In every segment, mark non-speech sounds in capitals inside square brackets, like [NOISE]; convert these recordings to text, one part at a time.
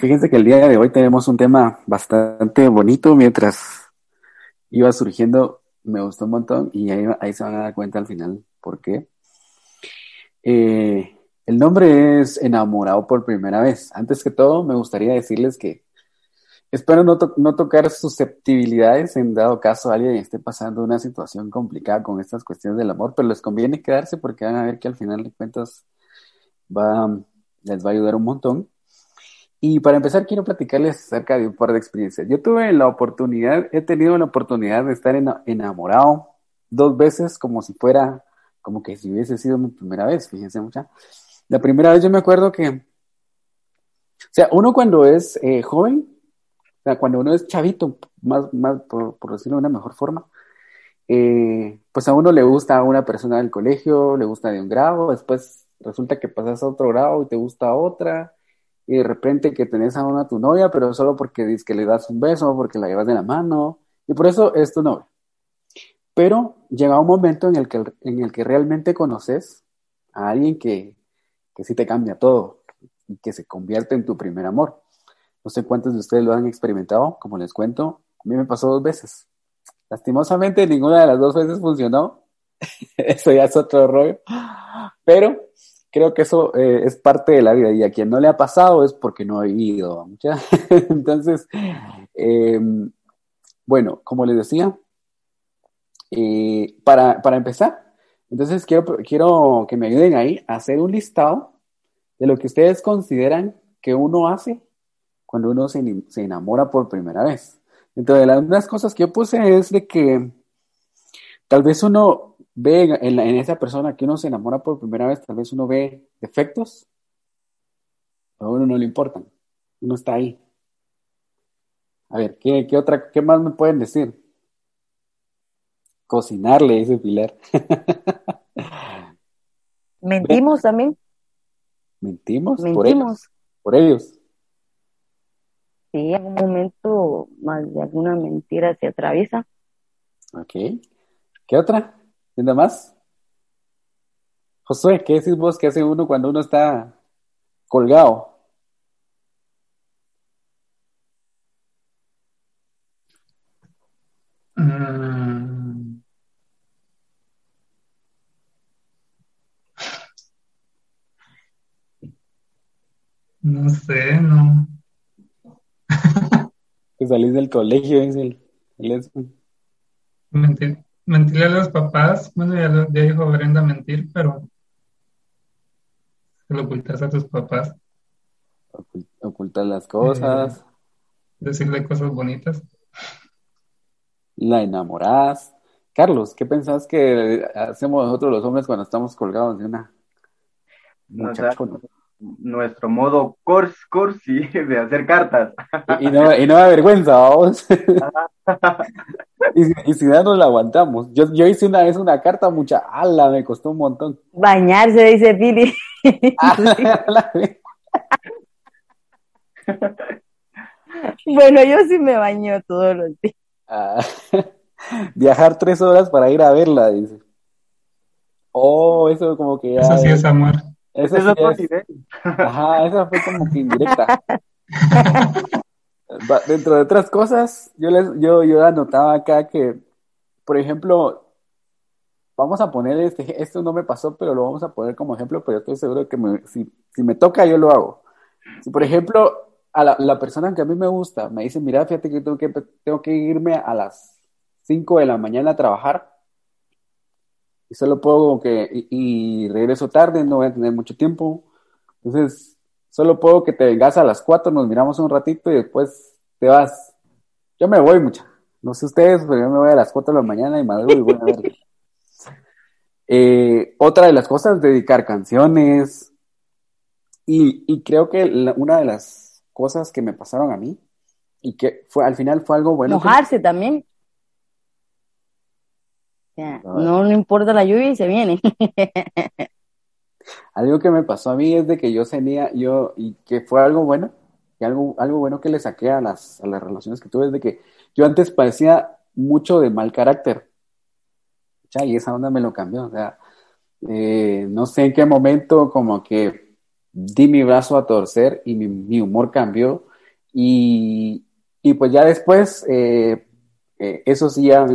Fíjense que el día de hoy tenemos un tema bastante bonito. Mientras iba surgiendo, me gustó un montón y ahí, ahí se van a dar cuenta al final por qué. Eh, el nombre es Enamorado por primera vez. Antes que todo, me gustaría decirles que espero no, no tocar susceptibilidades en dado caso alguien esté pasando una situación complicada con estas cuestiones del amor, pero les conviene quedarse porque van a ver que al final de cuentas va, les va a ayudar un montón. Y para empezar, quiero platicarles acerca de un par de experiencias. Yo tuve la oportunidad, he tenido la oportunidad de estar enamorado dos veces como si fuera, como que si hubiese sido mi primera vez, fíjense mucha. La primera vez yo me acuerdo que, o sea, uno cuando es eh, joven, o sea, cuando uno es chavito, más, más por, decirlo de una mejor forma, eh, pues a uno le gusta a una persona del colegio, le gusta de un grado, después resulta que pasas a otro grado y te gusta otra, y de repente que tenés a una tu novia, pero solo porque dices que le das un beso, porque la llevas de la mano, y por eso es tu novia. Pero llega un momento en el que, en el que realmente conoces a alguien que, que sí te cambia todo y que se convierte en tu primer amor. No sé cuántos de ustedes lo han experimentado, como les cuento, a mí me pasó dos veces. Lastimosamente ninguna de las dos veces funcionó. [LAUGHS] eso ya es otro rollo. Pero creo que eso eh, es parte de la vida y a quien no le ha pasado es porque no ha vivido. [LAUGHS] Entonces, em, bueno, como les decía, eh, para, para, empezar, entonces quiero, quiero que me ayuden ahí a hacer un listado de lo que ustedes consideran que uno hace cuando uno se, se enamora por primera vez. Entonces, las cosas que yo puse es de que tal vez uno ve en, en, esa persona que uno se enamora por primera vez, tal vez uno ve defectos, a uno no le importan, uno está ahí. A ver, ¿qué, qué otra, qué más me pueden decir? Cocinarle, dice Pilar. [LAUGHS] Mentimos también. ¿Mentimos? Mentimos. Por ellos. Por ellos. Sí, en algún momento más de alguna mentira se atraviesa. Ok. ¿Qué otra? ¿Nada más? Josué, ¿qué decís vos que hace uno cuando uno está colgado? Mm. No sé, no. [LAUGHS] que salís del colegio, es el, mentirle a los papás, bueno, ya, dijo Brenda mentir, pero se lo ocultas a tus papás. ocultar las cosas. Eh, decirle cosas bonitas. La enamorás. Carlos, ¿qué pensás que hacemos nosotros los hombres cuando estamos colgados de una nuestro modo cursi de hacer cartas. Y, no, y no da vergüenza, vamos. [LAUGHS] y, si no nos la aguantamos. Yo, yo hice una vez una carta mucha, ala, me costó un montón. Bañarse, dice Pili. [LAUGHS] bueno, yo sí me baño todos los días. Ah, viajar tres horas para ir a verla, dice. Oh, eso como que ya. Eso sí es amor. Eso, sí es... Ajá, esa fue como que indirecta. [LAUGHS] Dentro de otras cosas, yo les, yo, yo anotaba acá que, por ejemplo, vamos a poner este, esto no me pasó, pero lo vamos a poner como ejemplo, pero estoy seguro que si, si, me toca, yo lo hago. Si, por ejemplo, a la, la, persona que a mí me gusta me dice, mira, fíjate que tengo que, tengo que irme a las 5 de la mañana a trabajar, y solo puedo que, y, regreso tarde, no voy a tener mucho tiempo. Entonces, solo puedo que te vengas a las 4, nos miramos un ratito y después te vas. Yo me voy mucha. No sé ustedes, pero yo me voy a las 4 de la mañana y maduro y voy a ver. [LAUGHS] eh, otra de las cosas, dedicar canciones. Y, y creo que una de las cosas que me pasaron a mí y que fue al final fue algo bueno. Mojarse también. No, no importa la lluvia y se viene. [LAUGHS] algo que me pasó a mí es de que yo tenía, yo, y que fue algo bueno, y algo, algo bueno que le saqué a las, a las relaciones que tuve, es de que yo antes parecía mucho de mal carácter. Y esa onda me lo cambió. O sea, eh, no sé en qué momento como que di mi brazo a torcer y mi, humor cambió. Y, pues ya después, eh, eh, eso sí ya,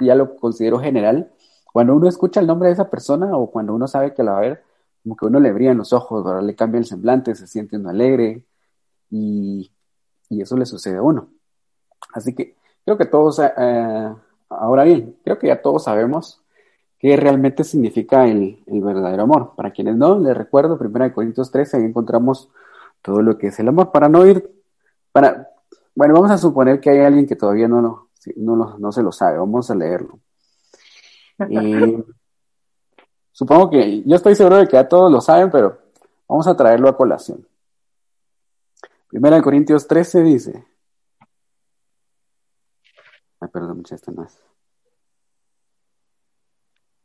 ya, lo considero general. Cuando uno escucha el nombre de esa persona o cuando uno sabe que la va a ver, como que uno le brillan los ojos, le cambia el semblante, se siente uno alegre y, eso le sucede a uno. Así que creo que todos, eh, ahora bien, creo que ya todos sabemos qué realmente significa el, verdadero amor. Para quienes no, les recuerdo, 1 Corintios 13, ahí encontramos todo lo que es el amor. Para no ir, para, bueno, vamos a suponer que hay alguien que todavía no, no, no, no se lo sabe, vamos a leerlo. [LAUGHS] supongo que, yo estoy seguro de que ya todos lo saben, pero vamos a traerlo a colación. 1 Corintios 13 dice, ay, perdón, muchas esta más.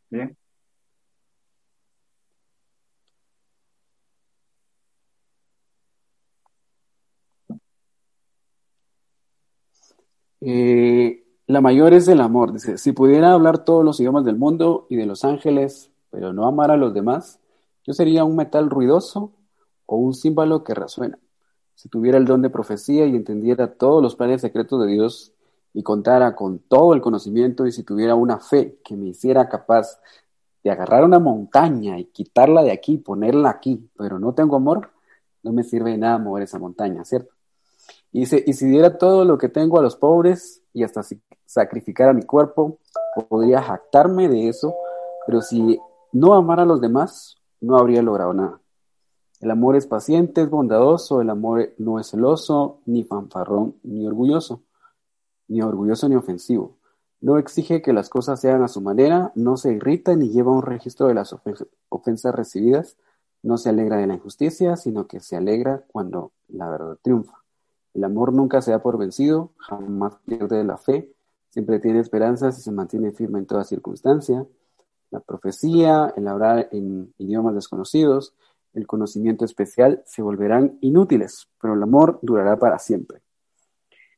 Bien. Eh, la mayor es el amor. Dice, si pudiera hablar todos los idiomas del mundo y de los ángeles, pero no amar a los demás, yo sería un metal ruidoso o un símbolo que resuena. Si tuviera el don de profecía y entendiera todos los planes secretos de Dios y contara con todo el conocimiento y si tuviera una fe que me hiciera capaz de agarrar una montaña y quitarla de aquí, ponerla aquí, pero no tengo amor, no me sirve de nada mover esa montaña, ¿cierto? Y, dice, y si diera todo lo que tengo a los pobres y hasta sacrificara mi cuerpo, podría jactarme de eso, pero si no amara a los demás, no habría logrado nada. El amor es paciente, es bondadoso, el amor no es celoso, ni fanfarrón, ni orgulloso ni orgulloso ni ofensivo. No exige que las cosas sean a su manera, no se irrita ni lleva un registro de las ofensas recibidas, no se alegra de la injusticia, sino que se alegra cuando la verdad triunfa. El amor nunca se da por vencido, jamás pierde la fe, siempre tiene esperanzas y se mantiene firme en toda circunstancia. La profecía, el hablar en idiomas desconocidos, el conocimiento especial se volverán inútiles, pero el amor durará para siempre.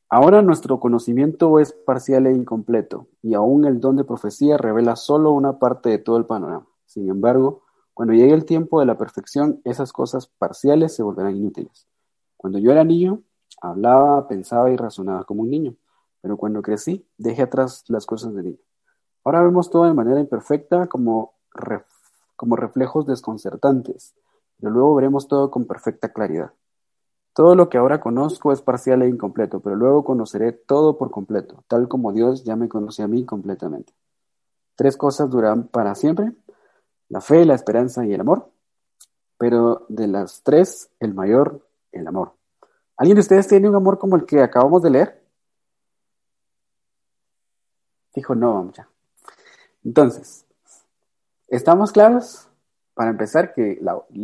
Ahora nuestro conocimiento es parcial e incompleto, y aún el don de profecía revela solo una parte de todo el panorama. Sin embargo, cuando llegue el tiempo de la perfección, esas cosas parciales se volverán inútiles. Cuando yo era niño, hablaba, pensaba y razonaba como un niño, pero cuando crecí, dejé atrás las cosas de niño. Ahora vemos todo de manera imperfecta como, como reflejos desconcertantes, pero luego veremos todo con perfecta claridad. Todo lo que ahora conozco es parcial e incompleto, pero luego conoceré todo por completo, tal como Dios ya me conoce a mí completamente. Tres cosas duran para siempre, la fe, la esperanza y el amor, pero de las tres, el mayor, el amor. ¿Alguien de ustedes tiene un amor como el que acabamos de leer? Dijo, no, ya. Entonces, ¿estamos claros? Para empezar, que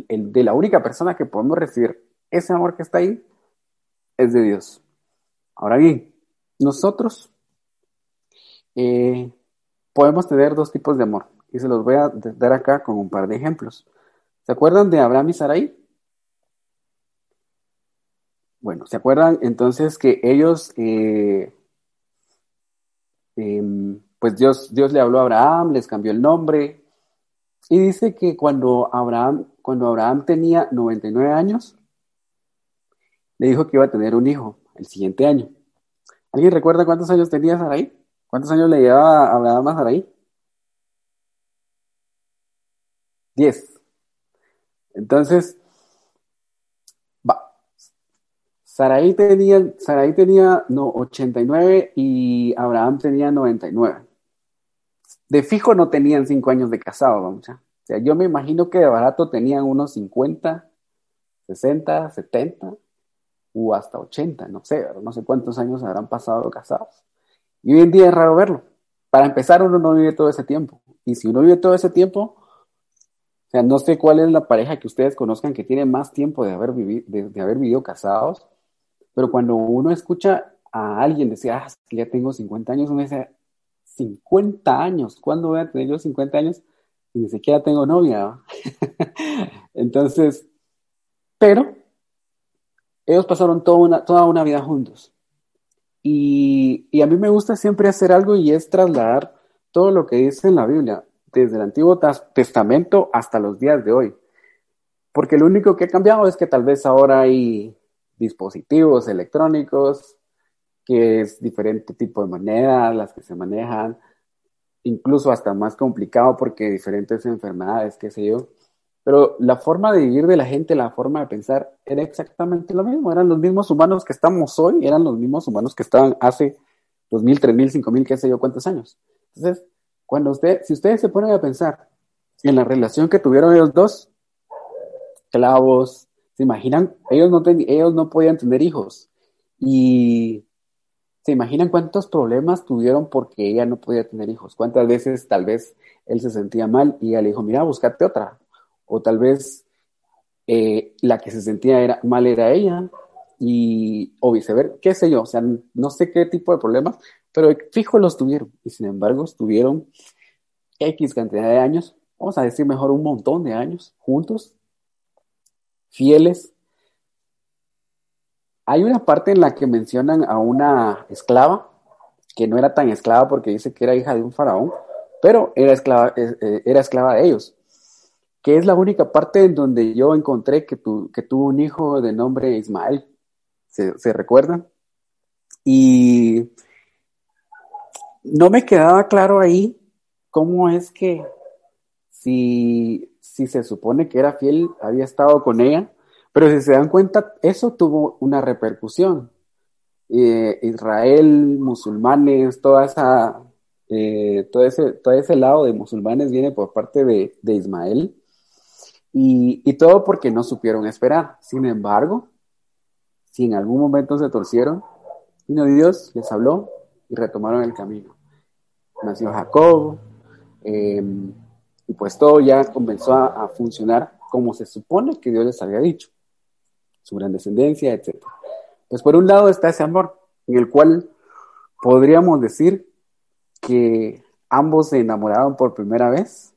el, de la única persona que podemos recibir ese amor que está ahí es de Dios. Ahora bien, nosotros eh, podemos tener dos tipos de amor y se los voy a dar acá con un par de ejemplos. ¿Se acuerdan de Abraham y Sarai? Bueno, ¿se acuerdan entonces que ellos, eh, em, pues Dios, Dios le habló a Abraham, les cambió el nombre y dice que cuando Abraham, cuando Abraham tenía 99 años, le dijo que iba a tener un hijo el siguiente año. ¿Alguien recuerda cuántos años tenía Sarai? ¿Cuántos años le llevaba Abraham a Sarai? Diez. Entonces, va. Sarai tenía, Sarai tenía no, 89 y Abraham tenía 99. De fijo no tenían cinco años de casado, vamos. O sea, yo me imagino que de barato tenían unos 50, 60, 70 o hasta 80, no sé, no sé cuántos años habrán pasado casados. Y hoy en día es raro verlo. Para empezar, uno no vive todo ese tiempo. Y si uno vive todo ese tiempo, o sea, no sé cuál es la pareja que ustedes conozcan que tiene más tiempo de haber, vivido, de, haber vivido casados, pero cuando uno escucha a alguien decir, ah, ya tengo 50 años, uno dice, 50 años, ¿cuándo voy a tener yo 50 años? Y ni siquiera tengo novia. [LAUGHS] Entonces, pero ellos pasaron toda una, toda una vida juntos. Y, y, a mí me gusta siempre hacer algo y es trasladar todo lo que dice en la Biblia, desde el Antiguo Testamento hasta los días de hoy. porque lo único que ha cambiado es que tal vez ahora hay dispositivos electrónicos, que es diferente tipo de moneda, las que se manejan, incluso hasta más complicado porque diferentes enfermedades, qué sé yo. Pero la forma de vivir de la gente, la forma de pensar, era exactamente lo mismo. Eran los mismos humanos que estamos hoy, eran los mismos humanos que estaban hace 2.000, 3.000, 5.000, qué sé yo, cuántos años. Entonces, cuando usted, si ustedes se ponen a pensar en la relación que tuvieron ellos dos, clavos, se imaginan, ellos no, ellos no podían tener hijos. Y se imaginan cuántos problemas tuvieron porque ella no podía tener hijos. Cuántas veces tal vez él se sentía mal y ella le dijo, mira, búscate otra. O tal vez eh, la que se sentía era, mal era ella y, o viceversa, qué sé yo, o sea, no sé qué tipo de problemas, pero fijo los tuvieron y sin embargo estuvieron X cantidad de años, vamos a decir mejor un montón de años juntos, fieles. Hay una parte en la que mencionan a una esclava, que no era tan esclava porque dice que era hija de un faraón, pero era esclava, eh, era esclava de ellos, que es la única parte en donde yo encontré que, que tuvo un hijo de nombre Ismael, ¿se, se recuerdan? Y no me quedaba claro ahí cómo es que si si se supone que era fiel, había estado con ella, pero si se dan cuenta, eso tuvo una repercusión. Eh, Israel, musulmanes, toda esa, eh, todo, ese, todo ese lado de musulmanes viene por parte de, Ismael. Y, todo porque no supieron esperar. Sin embargo, si en algún momento se torcieron, vino Dios, les habló y retomaron el camino. Nació Jacob, eh, y pues todo ya comenzó a, funcionar como se supone que Dios les había dicho, su gran descendencia, etc. Pues por un lado está ese amor, en el cual podríamos decir que ambos se enamoraron por primera vez,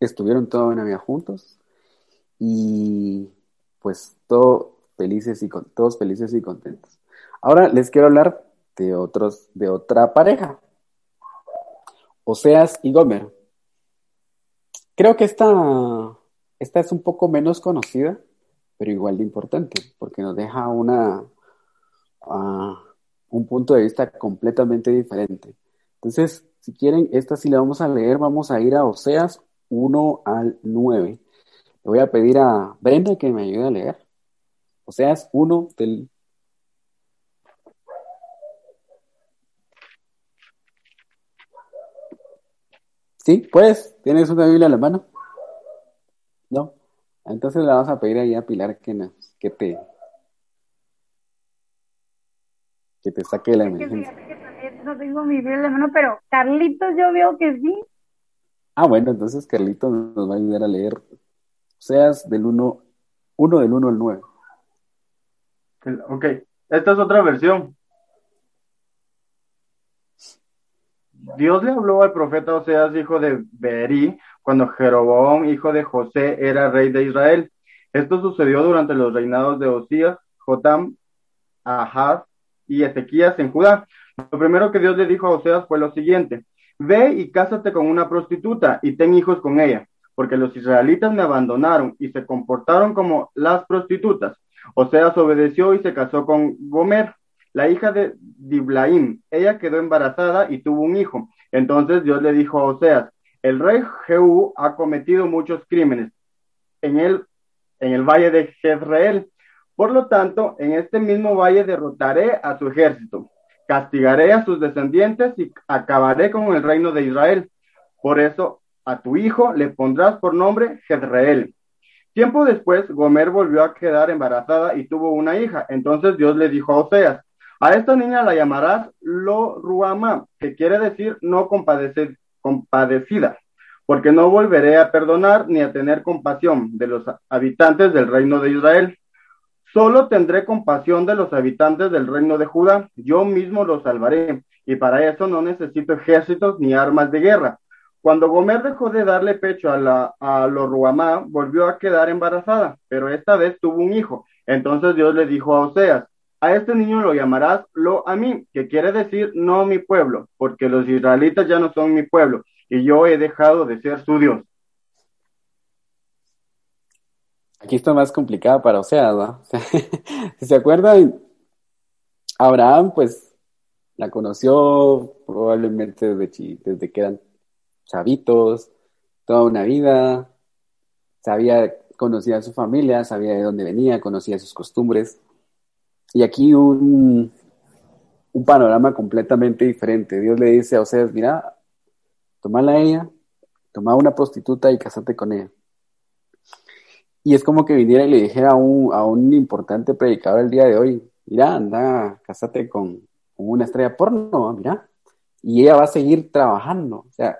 estuvieron toda una vida juntos y pues todo felices y todos felices y contentos. Ahora les quiero hablar de otros de otra pareja, Oseas y Gomer. Creo que esta, esta es un poco menos conocida, pero igual de importante, porque nos deja una, ah, un punto de vista completamente diferente. Entonces, si quieren, esta sí la vamos a leer, vamos a ir a Oseas 1 al 9. Le voy a pedir a Brenda que me ayude a leer. Oseas 1 del Sí, puedes. ¿Tienes una Biblia en la mano? No. Entonces le vamos a pedir ahí a Pilar que, nos, que te que te saque la emergencia. no tengo mi en la mano, pero Carlitos yo veo que sí. Ah, bueno, entonces Carlitos nos va a ayudar a leer. Seas del 1, 1 del 1 al 9. Ok, esta es otra versión. Dios le habló al profeta Oseas, hijo de Beri, cuando Jeroboam, hijo de José, era rey de Israel. Esto sucedió durante los reinados de Osías, Jotam, Ahaz y Ezequías en Judá. Lo primero que Dios le dijo a Oseas fue lo siguiente: Ve y cásate con una prostituta y ten hijos con ella, porque los israelitas me abandonaron y se comportaron como las prostitutas. Oseas obedeció y se casó con Gomer, la hija de Diblaim. Ella quedó embarazada y tuvo un hijo. Entonces Dios le dijo a Oseas, el rey Jehú ha cometido muchos crímenes en el, en el valle de Jezreel. Por lo tanto, en este mismo valle derrotaré a su ejército, castigaré a sus descendientes y acabaré con el reino de Israel. Por eso a tu hijo le pondrás por nombre Jezreel. Tiempo después, Gomer volvió a quedar embarazada y tuvo una hija. Entonces Dios le dijo a Oseas, a esta niña la llamarás Lo Ruama, que quiere decir no compadecida, porque no volveré a perdonar ni a tener compasión de los habitantes del reino de Israel. Solo tendré compasión de los habitantes del reino de Judá, yo mismo los salvaré, y para eso no necesito ejércitos ni armas de guerra. Cuando Gomer dejó de darle pecho a, la, a Ruamá, volvió a quedar embarazada, pero esta vez tuvo un hijo. Entonces Dios le dijo a Oseas, a este niño lo llamarás lo a mí, que quiere decir no mi pueblo, porque los israelitas ya no son mi pueblo y yo he dejado de ser su Dios. aquí está más complicada para Oseas, ¿no? si [LAUGHS] se acuerdan, Abraham, pues, la conoció probablemente desde, desde que eran chavitos, toda una vida, sabía, conocía a su familia, sabía de dónde venía, conocía sus costumbres. Y aquí un, un panorama completamente diferente. Dios le dice a Oseas, mira, tomala a ella, toma una prostituta y casate con ella. Y es como que viniera y le dijera a un, a un importante predicador el día de hoy, mira, anda, casate con, una estrella porno, mira. Y ella va a seguir trabajando. O sea,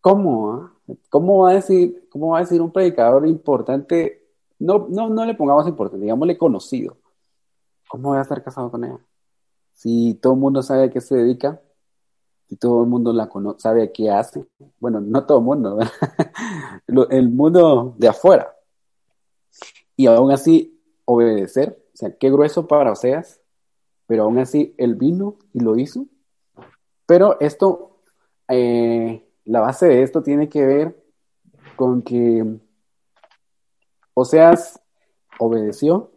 ¿cómo? Ah? ¿Cómo va a decir, cómo va a decir un predicador importante? No, no, no le pongamos importante, digámosle conocido. ¿Cómo voy a estar casado con ella? Si todo el mundo sabe a qué se dedica, si todo el mundo la conoce, sabe qué hace. Bueno, no todo el mundo, [LAUGHS] el mundo de afuera. Y aún así, obedecer, o sea, qué grueso para Oseas, pero aún así él vino y lo hizo. Pero esto, eh, la base de esto tiene que ver con que Oseas obedeció,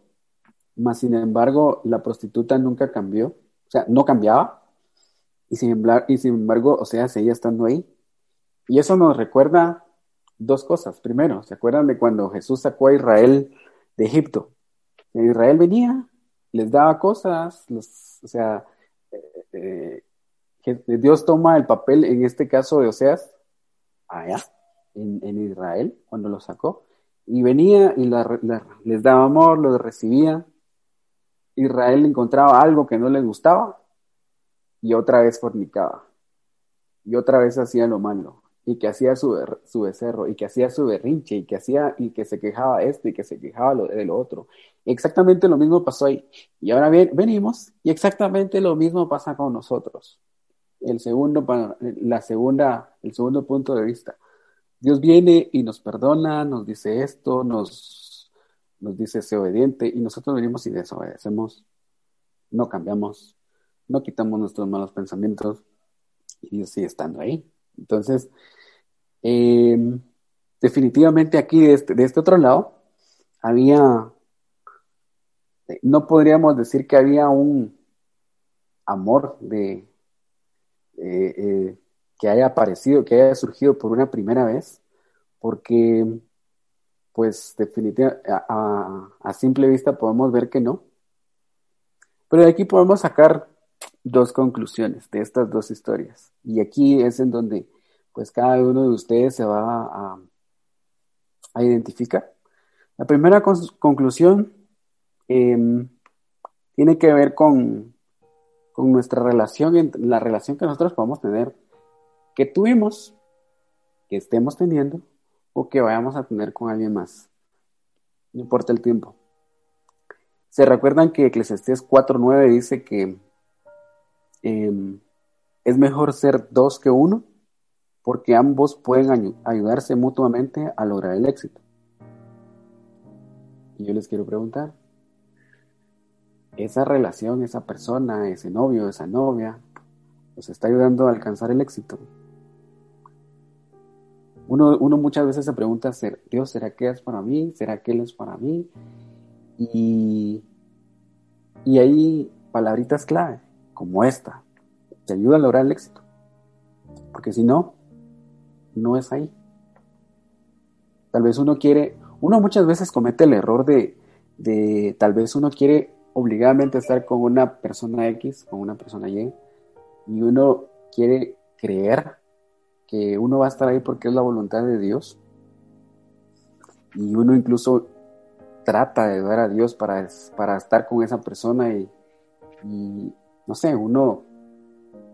mas sin embargo la prostituta nunca cambió, o sea, no cambiaba, y sin, embargo, y sin embargo, o sea, seguía estando ahí. Y eso nos recuerda dos cosas. Primero, ¿se acuerdan de cuando Jesús sacó a Israel de Egipto? Israel venía, les daba cosas, o sea, eh, eh, Dios toma el papel, en este caso de Oseas, allá, en, Israel, cuando lo sacó, y venía y les daba amor, los recibía. Israel encontraba algo que no les gustaba, y otra vez fornicaba, y otra vez hacía lo malo, y que hacía su, su becerro, y que hacía su berrinche, y que hacía, y que se quejaba esto, y que se quejaba lo, de lo otro. Exactamente lo mismo pasó ahí. Y ahora bien, venimos, y exactamente lo mismo pasa con nosotros. El segundo, la segunda, el segundo punto de vista. Dios viene y nos perdona, nos dice esto, nos, nos dice ser obediente, y nosotros venimos y desobedecemos, no cambiamos, no quitamos nuestros malos pensamientos y Dios sigue estando ahí. Entonces, em, definitivamente aquí este, de este, otro lado había, no podríamos decir que había un amor de, eh, que haya aparecido, que haya surgido por una primera vez, porque pues definitivamente a, simple vista podemos ver que no. Pero de aquí podemos sacar dos conclusiones de estas dos historias. Y aquí es en donde pues cada uno de ustedes se va a, a identificar. La primera conclusión em, tiene que ver con, con nuestra relación, la relación que nosotros podemos tener, que tuvimos, que estemos teniendo o que vayamos a tener con alguien más. No importa el tiempo. Se recuerdan que Eclesiastés 4.9 dice que Em, es mejor ser dos que uno porque ambos pueden ayudarse mutuamente a lograr el éxito. Y yo les quiero preguntar, esa relación, esa persona, ese novio, esa novia, nos está ayudando a alcanzar el éxito. Uno, uno muchas veces se pregunta, Dios, ¿será que es para mí? ¿Será que Él es para mí? Y, y hay palabritas clave como esta, te ayuda a lograr el éxito. Porque si no, no es ahí. Tal vez uno quiere, uno muchas veces comete el error de, de tal vez uno quiere obligadamente estar con una persona X, con una persona Y, y uno quiere creer que uno va a estar ahí porque es la voluntad de Dios. Y uno incluso trata de dar a Dios para, para estar con esa persona y, y no sé, uno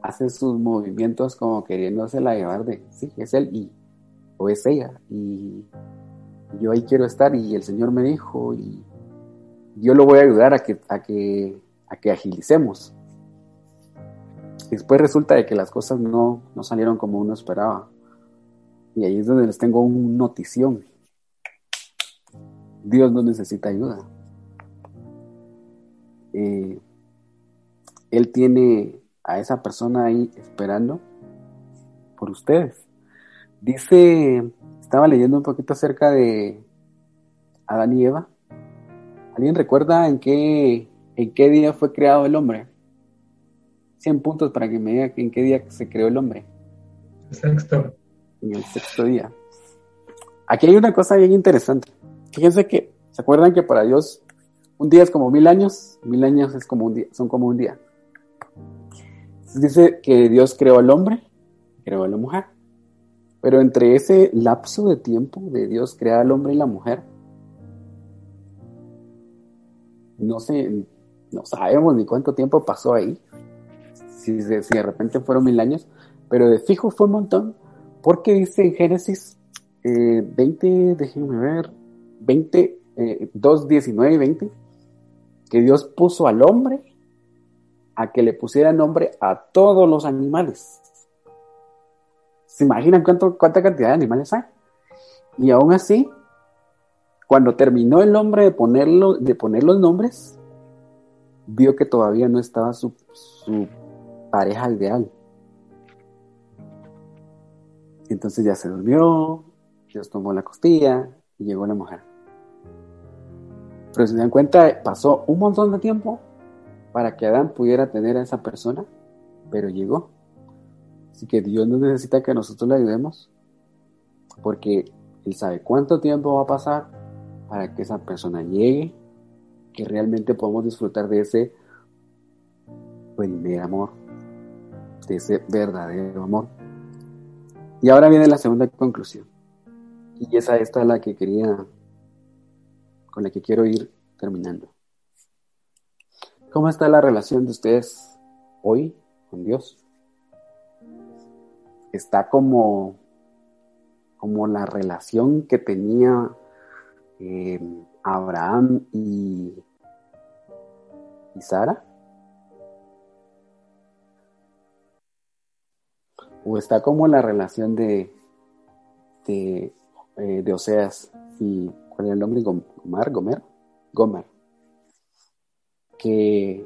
hace sus movimientos como queriéndosela llevar de, sí, es él y, o es ella, y yo ahí quiero estar y el Señor me dijo y yo lo voy a ayudar a que, a que, a que agilicemos. Después resulta de que las cosas no, no salieron como uno esperaba. Y ahí es donde les tengo una notición. Dios no necesita ayuda. Eh, él tiene a esa persona ahí esperando por ustedes. Dice, estaba leyendo un poquito acerca de, Adán y Eva. ¿Alguien recuerda en qué, en qué día fue creado el hombre? 100 puntos para que me diga en qué día se creó el hombre. Sexto. En el sexto día. Aquí hay una cosa bien interesante. Fíjense que, ¿se acuerdan que para Dios un día es como mil años? Mil años es como un día, son como un día. Dice que Dios creó al hombre, creó a la mujer. Pero entre ese lapso de tiempo de Dios crear al hombre y la mujer, no sé, no sabemos ni cuánto tiempo pasó ahí. Si, de repente fueron mil años, pero de fijo fue un montón, porque dice en Génesis 20, eh, déjenme ver, 20, 2, 19 y 20, que Dios puso al hombre a que le pusiera nombre a todos los animales. ¿Se imaginan cuánto, cuánta cantidad de animales hay? Y aún así, cuando terminó el hombre de, ponerlo, de poner los nombres, vio que todavía no estaba su pareja ideal. Entonces ya se durmió, Dios tomó la costilla y llegó la mujer. Pero si se dan cuenta, pasó un montón de tiempo para que Adán pudiera tener a esa persona, pero llegó. Así que Dios no necesita que nosotros le ayudemos, porque Él sabe cuánto tiempo va a pasar para que esa persona llegue, que realmente podamos disfrutar de ese primer amor, de ese verdadero amor. Y ahora viene la segunda conclusión. Y esa esta es la que quería, con la que quiero ir terminando. ¿Cómo está la relación de ustedes hoy con Dios? está como, como la relación que tenía eh, Abraham y, y Sara. O está como la relación de, de, eh, Oseas y ¿cuál es el nombre? Gomar, Gomer, Gomer. Que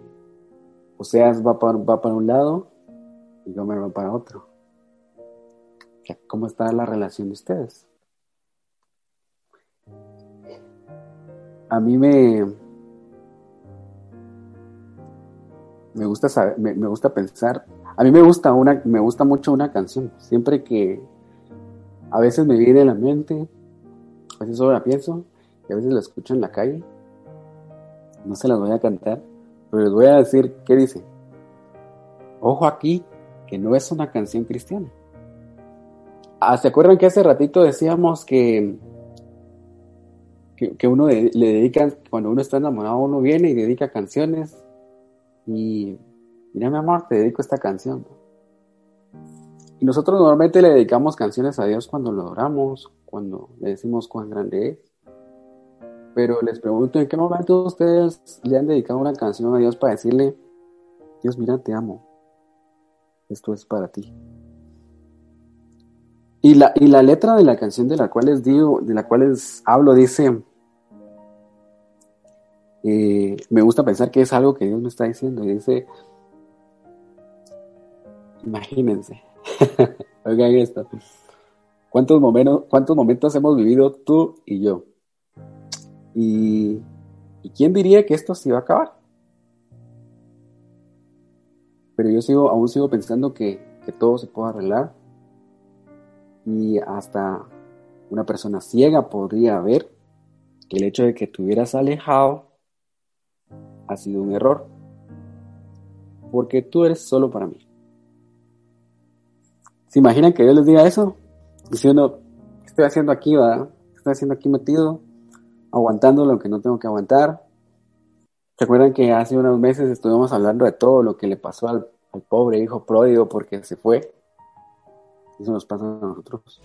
Oseas va para, va para un lado y Gomer va para otro. ¿Cómo está la relación de ustedes? A mí me, me gusta saber, me, gusta pensar. A mí me gusta una, me gusta mucho una canción. Siempre que a veces me viene a la mente, a veces solo la pienso y a veces la escucho en la calle. No se las voy a cantar, pero les voy a decir qué dice. Ojo aquí, que no es una canción cristiana. Ah, ¿Se acuerdan que hace ratito decíamos que, que, uno le dedica, cuando uno está enamorado, uno viene y dedica canciones? Y mira, mi amor, te dedico esta canción. Y nosotros normalmente le dedicamos canciones a Dios cuando lo adoramos, cuando le decimos cuán grande es. Pero les pregunto, ¿en qué momento ustedes le han dedicado una canción a Dios para decirle, Dios, mira, te amo. Esto es para ti. Y la, y la letra de la canción de la cual les digo, de la cual les hablo, dice, eh, me gusta pensar que es algo que Dios me está diciendo, y dice, imagínense, [LAUGHS] oigan esto, ¿cuántos momentos, cuántos momentos hemos vivido tú y yo? Y, quién diría que esto se iba a acabar? Pero yo sigo, aún sigo pensando que, que todo se puede arreglar y hasta una persona ciega podría ver que el hecho de que te hubieras alejado ha sido un error, porque tú eres solo para mí. ¿Se imaginan que Dios les diga eso? Diciendo, ¿qué estoy haciendo aquí, va? ¿Qué estoy haciendo aquí metido? Aguantando lo que no tengo que aguantar. ¿Se acuerdan que hace unos meses estuvimos hablando de todo lo que le pasó al, al pobre hijo pródigo porque se fue? Eso nos pasa a nosotros.